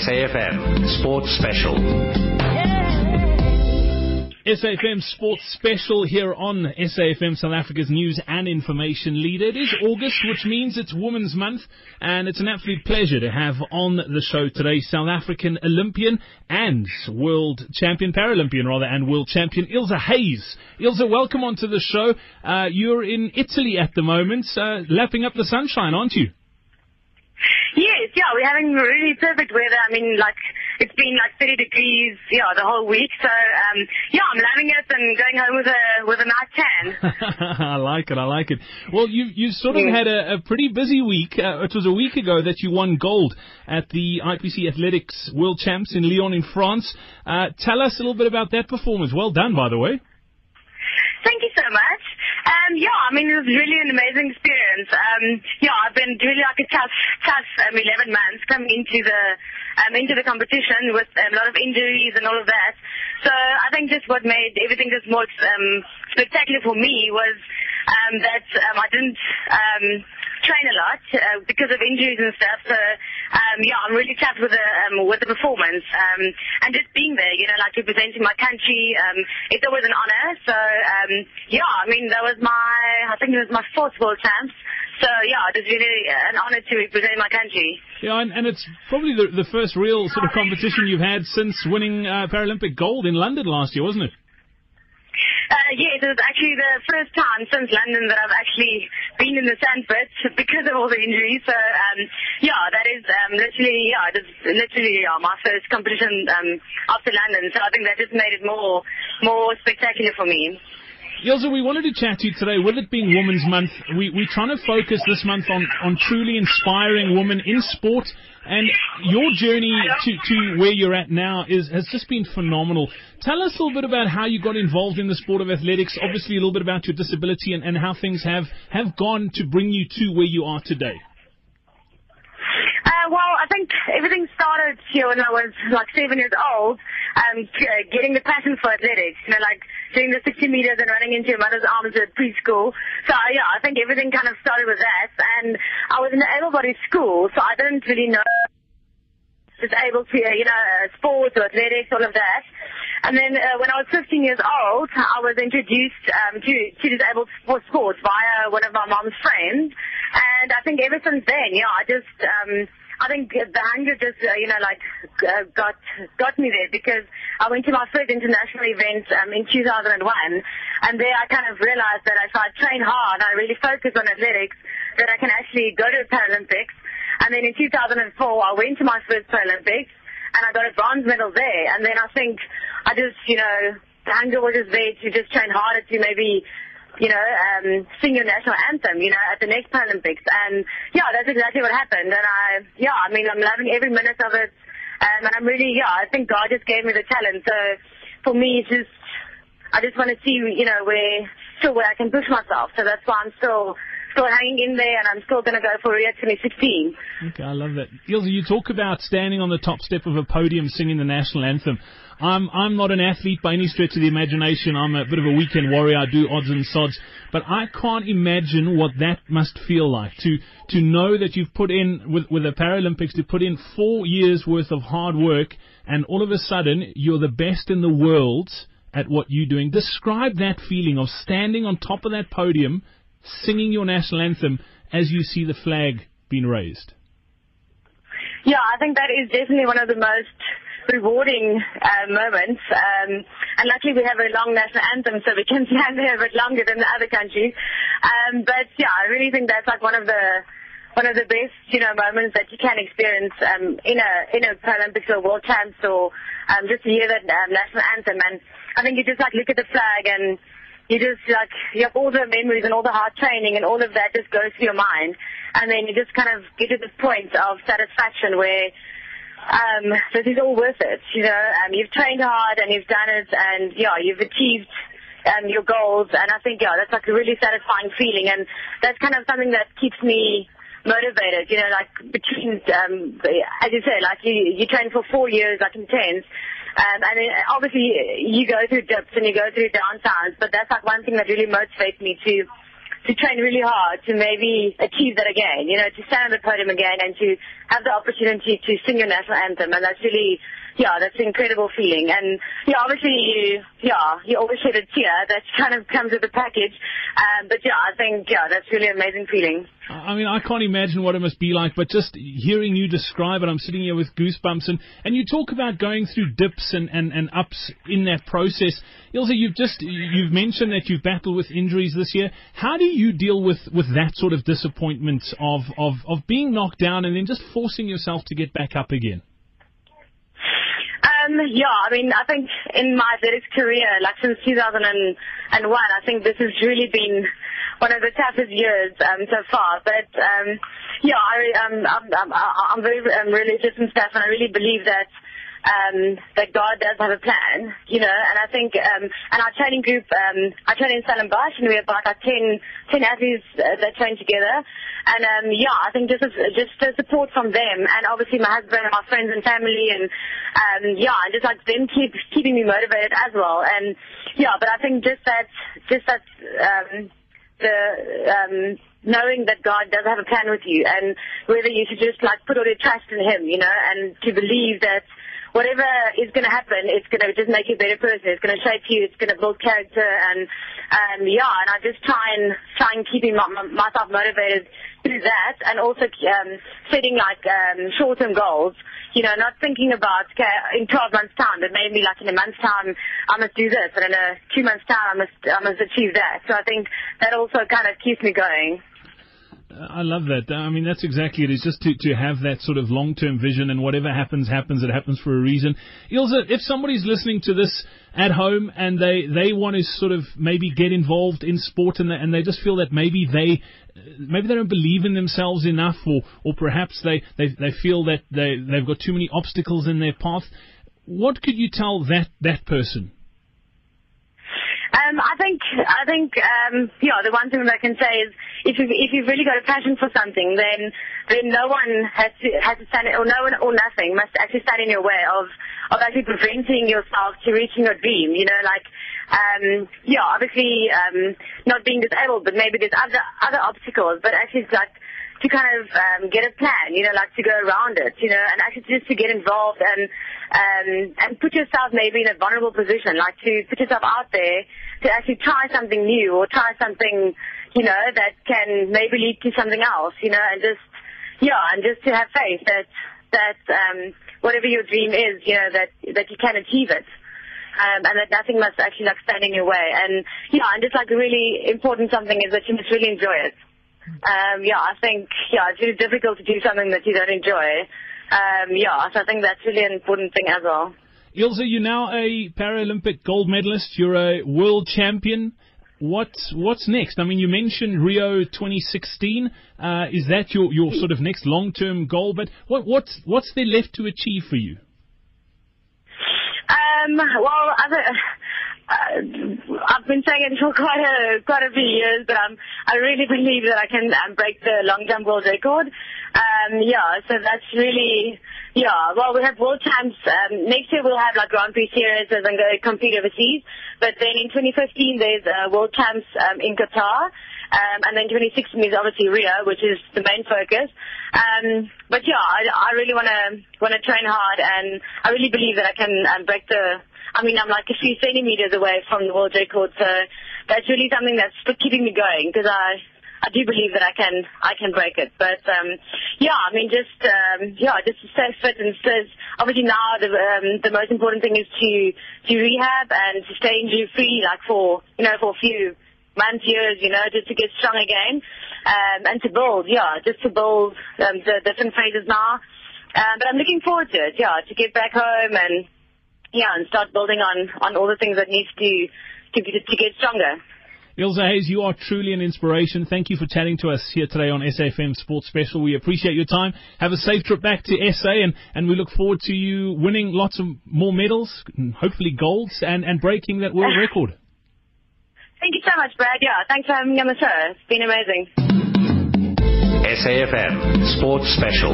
SAFM Sports Special. SAFM Sports Special here on SAFM South Africa's news and information leader. It is August, which means it's Women's Month, and it's an absolute pleasure to have on the show today South African Olympian and world champion, Paralympian rather, and world champion Ilse Hayes. Ilse, welcome onto the show. Uh, you're in Italy at the moment, uh, lapping up the sunshine, aren't you? Yeah, we're having really perfect weather. I mean, like, it's been like 30 degrees, yeah, the whole week. So, um, yeah, I'm loving it and going home with a, with a nice tan. I like it, I like it. Well, you, you sort of had a, a pretty busy week. Uh, it was a week ago that you won gold at the IPC Athletics World Champs in Lyon in France. Uh, tell us a little bit about that performance. Well done, by the way. Thank you so much. Um, yeah, I mean, it was really an amazing experience. Um, yeah, I've been really like a tough, tough um, 11 months coming into the um, into the competition with um, a lot of injuries and all of that. So I think just what made everything just more um, spectacular for me was um, that um, I didn't um, train a lot uh, because of injuries and stuff. So um, yeah, I'm really chuffed with the um, with the performance um, and just being there. You know, like representing my country. Um, it's always an honor. So um, yeah, I mean that was my I think it was my fourth world champs. So yeah, it was really an honor to represent my country. Yeah, and, and it's probably the, the first real sort of competition you've had since winning uh, Paralympic gold in London last year, wasn't it? Uh, yes, it was actually the first time since London that I've actually been in the sandpit because of all the injuries. So, um, yeah, that is um, literally, yeah, is literally yeah, my first competition um, after London. So I think that just made it more, more spectacular for me. Ilse, we wanted to chat to you today. With it being Women's Month, we, we're trying to focus this month on, on truly inspiring women in sport. And your journey to, to where you're at now is has just been phenomenal. Tell us a little bit about how you got involved in the sport of athletics. Obviously, a little bit about your disability and, and how things have, have gone to bring you to where you are today. Uh, well, I think everything started here when I was like seven years old, um, uh, getting the passion for athletics, you know, like doing the 60 meters and running into your mother's arms at preschool. So yeah, I think everything kind of started with that. And I was in an able-bodied school, so I didn't really know just able to, you know, uh, sports or athletics, all of that. And then uh, when I was 15 years old, I was introduced um, to, to disabled sports via one of my mom's friends. And I think ever since then, yeah, I just, um, I think the hunger just, uh, you know, like uh, got got me there because I went to my first international event um, in 2001, and there I kind of realized that if I train hard, I really focus on athletics, that I can actually go to the Paralympics. And then in 2004, I went to my first Paralympics, and I got a bronze medal there. And then I think I just, you know, the hunger was just there to just train harder to maybe you know, um, sing your national anthem, you know, at the next Paralympics. And yeah, that's exactly what happened. And I, yeah, I mean, I'm loving every minute of it. Um, and I'm really, yeah, I think God just gave me the talent. So for me, it's just, I just want to see, you know, where, still where I can push myself. So that's why I'm still, still hanging in there and I'm still going to go for Rio 2016. Okay, I love that. Ilse, you talk about standing on the top step of a podium singing the national anthem. I'm I'm not an athlete by any stretch of the imagination. I'm a bit of a weekend warrior. I do odds and sods, but I can't imagine what that must feel like to to know that you've put in with with the Paralympics to put in four years worth of hard work, and all of a sudden you're the best in the world at what you're doing. Describe that feeling of standing on top of that podium, singing your national anthem as you see the flag being raised. Yeah, I think that is definitely one of the most rewarding uh, moments. Um, and luckily we have a long national anthem, so we can stand there a bit longer than the other countries. Um, but yeah, I really think that's like one of the one of the best, you know, moments that you can experience um, in a in a Paralympics or World Champs or um, just to hear that um, national anthem. And I think you just like look at the flag and you just like you have all the memories and all the hard training and all of that just goes through your mind, and then you just kind of get to this point of satisfaction where um, this is all worth it. You know, um, you've trained hard and you've done it, and yeah, you've achieved um, your goals. And I think yeah, that's like a really satisfying feeling, and that's kind of something that keeps me motivated. You know, like between um, as you say, like you you train for four years, like intense. Um, and obviously you go through dips and you go through downtowns, but that's like one thing that really motivates me to to train really hard to maybe achieve that again. You know, to stand on the podium again and to have the opportunity to sing your national anthem, and that's really yeah, that's an incredible feeling. And yeah, obviously you, yeah, you always shed a tear. That kind of comes with the package. Um, but yeah, I think, yeah, that's really an amazing feeling. I mean, I can't imagine what it must be like, but just hearing you describe it, I'm sitting here with goosebumps. And, and you talk about going through dips and, and, and ups in that process. Ilse, you've just, you've mentioned that you've battled with injuries this year. How do you deal with, with that sort of disappointment of, of, of being knocked down and then just forcing yourself to get back up again? Um, yeah, I mean, I think in my athletics career, like since 2001, I think this has really been one of the toughest years um, so far. But um, yeah, I, um, I'm, I'm, I'm very um, religious and stuff, and I really believe that um, that God does have a plan, you know, and I think, um, and our training group, um, I train in Stellenbosch and we have like 10, 10 athletes uh, that train together. And, um, yeah, I think just, just the support from them and obviously my husband and my friends and family and, um, yeah, and just like them keep, keeping me motivated as well. And yeah, but I think just that, just that, um, the, um, knowing that God does have a plan with you and whether you should just like put all your trust in Him, you know, and to believe that whatever is going to happen, it's going to just make you a better person. It's going to shape you. It's going to build character, and um, yeah, and I just try and try and keeping my, my, myself motivated through that, and also um, setting like um, short-term goals. You know, not thinking about okay, in 12 months' time, but maybe like in a month's time, I must do this, and in a two months' time, I must I must achieve that. So I think that also kind of keeps me going. I love that. I mean, that's exactly it. It's just to, to have that sort of long term vision, and whatever happens, happens. It happens for a reason. Ilse, if somebody's listening to this at home and they, they want to sort of maybe get involved in sport and they, and they just feel that maybe they maybe they don't believe in themselves enough, or or perhaps they, they, they feel that they they've got too many obstacles in their path. What could you tell that that person? Um, I think I think um, yeah. The one thing that I can say is if you if you've really got a passion for something, then then no one has to has to stand or no one or nothing must actually stand in your way of of actually preventing yourself to reaching your dream. You know, like um, yeah, obviously um, not being disabled, but maybe there's other other obstacles. But actually, like to kind of um, get a plan, you know, like to go around it, you know, and actually just to get involved and um, and put yourself maybe in a vulnerable position, like to put yourself out there to actually try something new or try something, you know, that can maybe lead to something else, you know, and just, yeah, and just to have faith that, that, um, whatever your dream is, you know, that, that you can achieve it. Um, and that nothing must actually like stand in your way. And yeah, and just like really important something is that you must really enjoy it. Um, yeah, I think yeah, it's really difficult to do something that you don't enjoy. Um, yeah, so I think that's really an important thing as well. Ilse, you're now a Paralympic gold medalist. You're a world champion. What's what's next? I mean, you mentioned Rio 2016. Uh, is that your, your sort of next long-term goal? But what what's what's there left to achieve for you? Um, well, uh, I've been saying it for quite a quite a few years, but I'm I really believe that I can um, break the long jump world record. Um, yeah, so that's really yeah, well, we have World Champs. Um, next year we'll have like Grand Prix series and go compete overseas. But then in 2015 there's uh, World Champs um, in Qatar. Um, and then 2016 is obviously Rio, which is the main focus. Um, but yeah, I, I really want to want to train hard, and I really believe that I can um, break the. I mean, I'm like a few centimeters away from the world record, so that's really something that's keeping me going because I I do believe that I can I can break it. But um, yeah, I mean, just um, yeah, just stay fit and stay. Obviously now the um, the most important thing is to to rehab and to stay injury free, like for you know for a few months, years, you know, just to get strong again um, and to build. Yeah, just to build um, the different phases now. Um, but I'm looking forward to it. Yeah, to get back home and yeah, and start building on on all the things that needs to to to get stronger. Ilse Hayes, you are truly an inspiration. Thank you for chatting to us here today on SAFM Sports Special. We appreciate your time. Have a safe trip back to SA, and, and we look forward to you winning lots of more medals, hopefully golds, and, and breaking that world record. Thank you so much, Brad. Yeah, thanks for having me on the show. It's been amazing. SAFM Sports Special.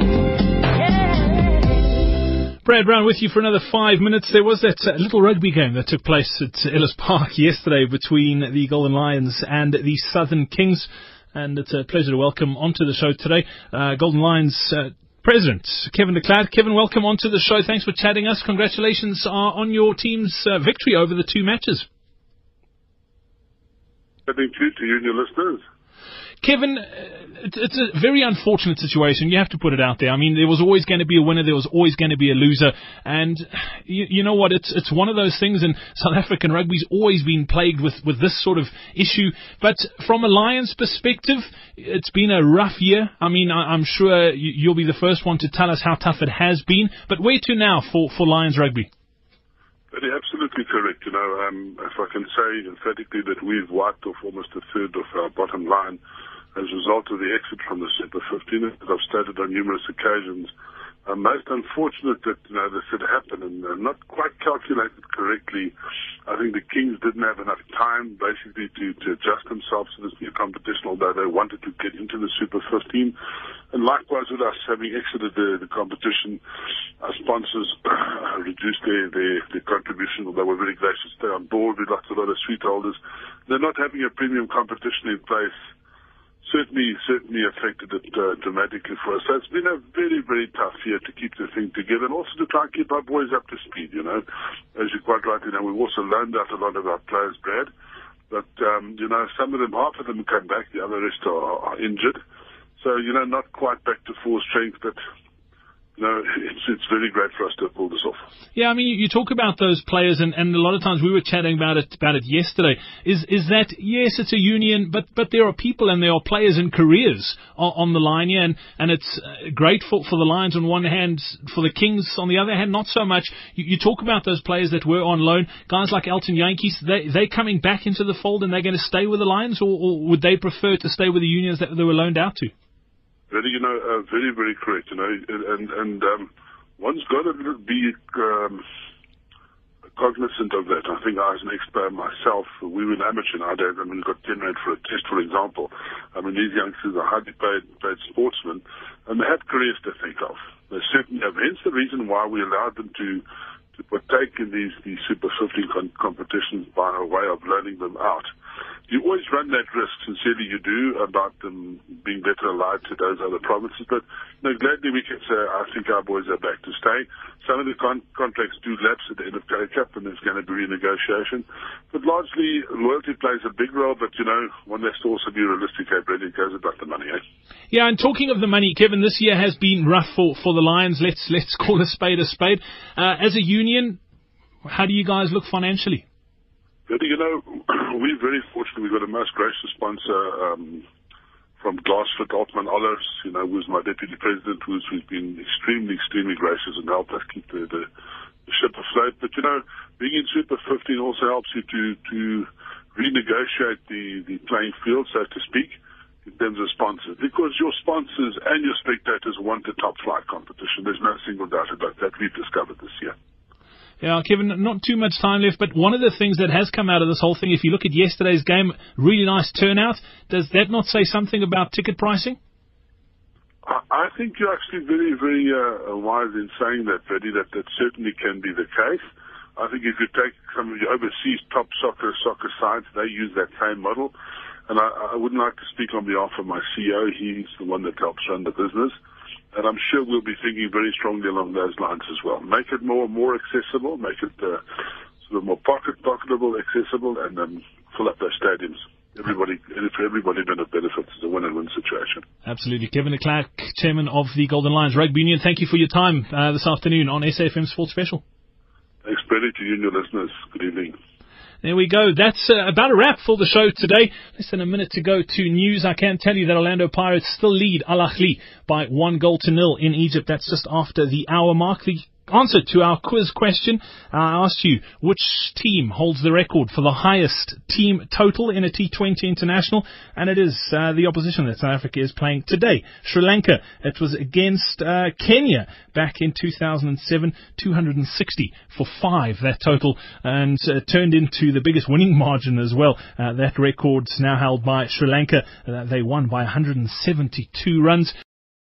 Brad Brown with you for another five minutes. There was that uh, little rugby game that took place at Ellis Park yesterday between the Golden Lions and the Southern Kings. And it's a pleasure to welcome onto the show today uh, Golden Lions uh, President Kevin de Klerk. Kevin, welcome onto the show. Thanks for chatting us. Congratulations uh, on your team's uh, victory over the two matches. You to you and your listeners. Kevin, uh, it's a very unfortunate situation. You have to put it out there. I mean, there was always going to be a winner. There was always going to be a loser. And you, you know what? It's it's one of those things. And South African rugby's always been plagued with with this sort of issue. But from a Lions perspective, it's been a rough year. I mean, I, am sure you'll be the first one to tell us how tough it has been. But where to now for for Lions rugby? Absolutely correct. You know, um, if I can say emphatically that we've wiped off almost a third of our bottom line as a result of the exit from the Super 15, as I've stated on numerous occasions, uh, most unfortunate that you know this had happened and uh, not quite calculated correctly. I think the Kings didn't have enough time basically to, to adjust themselves to this new competition, although they wanted to get into the Super 15. And likewise with us having exited the, the competition, our sponsors reduced their, their, their were very glad to stay on board. We lost a lot of suite holders. They're not having a premium competition in place certainly certainly affected it uh, dramatically for us. So it's been a very very tough year to keep the thing together and also to try and keep our boys up to speed. You know, as you quite rightly know, we've also loaned out a lot of our players, Brad. But um, you know, some of them, half of them come back, the other rest are, are injured. So you know, not quite back to full strength, but no, it's it's very great for us to pull this off. Yeah, I mean, you, you talk about those players, and, and a lot of times we were chatting about it about it yesterday. Is is that yes, it's a union, but but there are people and there are players and careers on, on the line here, and and it's uh, great for for the Lions on one hand, for the Kings on the other hand, not so much. You, you talk about those players that were on loan, guys like Elton Jantjies. They they coming back into the fold, and they're going to stay with the Lions, or, or would they prefer to stay with the unions that they were loaned out to? Really, you know, uh, very, very correct. You know, and and um, one's got to be um, cognizant of that. I think I, as an expert myself, we were an amateur nowadays. I mean, got ten for a test, for example. I mean, these youngsters are highly paid, paid sportsmen, and they have careers to think of. They certainly have. Hence the reason why we allowed them to to partake in these these Super 15 con- competitions by way of loaning them out you always run that risk, sincerely you do, about them being better aligned to those other provinces. But you know, gladly we can say I think our boys are back to stay. Some of the con- contracts do lapse at the end of Currie Cup and there's going to be renegotiation. But largely, loyalty plays a big role, but you know, one has to also be realistic, hey, Brady, it goes about the money, eh? Yeah, and talking of the money, Kevin, this year has been rough for, for the Lions. Let's, let's call a spade a spade. Uh, as a union, how do you guys look financially? You know, we're very fortunate. We've got a most gracious sponsor um, from Glasfit, Altmann Allers, you know, who's my deputy president, who's, who's been extremely, extremely gracious and helped us keep the, the, the ship afloat. But, you know, being in Super 15 also helps you to, to renegotiate the, the playing field, so to speak, in terms of sponsors. Because your sponsors and your spectators want a top flight competition. There's no single doubt about that. We've discovered this year. Yeah, Kevin, not too much time left, but one of the things that has come out of this whole thing, if you look at yesterday's game, really nice turnout. Does that not say something about ticket pricing? I think you're actually very, very uh, wise in saying that, Freddie, that that certainly can be the case. I think if you take some of the overseas top soccer soccer sides, they use that same model. And I, I wouldn't like to speak on behalf of my CEO. He's the one that helps run the business and I'm sure we'll be thinking very strongly along those lines as well. Make it more more accessible, make it uh, sort of more pocket pocketable, accessible, and um, fill up those stadiums. Everybody, for everybody, benefits. It's a win-win situation. Absolutely, Kevin de chairman of the Golden Lions Rugby Union. Thank you for your time uh, this afternoon on SAFM Sports Special. Thanks, Brady, to you and your listeners. Good evening. There we go. That's uh, about a wrap for the show today. Less than a minute to go to news. I can tell you that Orlando Pirates still lead Al Ahly by one goal to nil in Egypt. That's just after the hour mark. The answer to our quiz question. I asked you which team holds the record for the highest team total in a T20 international, and it is uh, the opposition that South Africa is playing today, Sri Lanka. It was against uh, Kenya back in 2007, 260 for five that total, and uh, turned into the biggest winning margin as well. Uh, that record's now held by Sri Lanka. Uh, they won by 172 runs.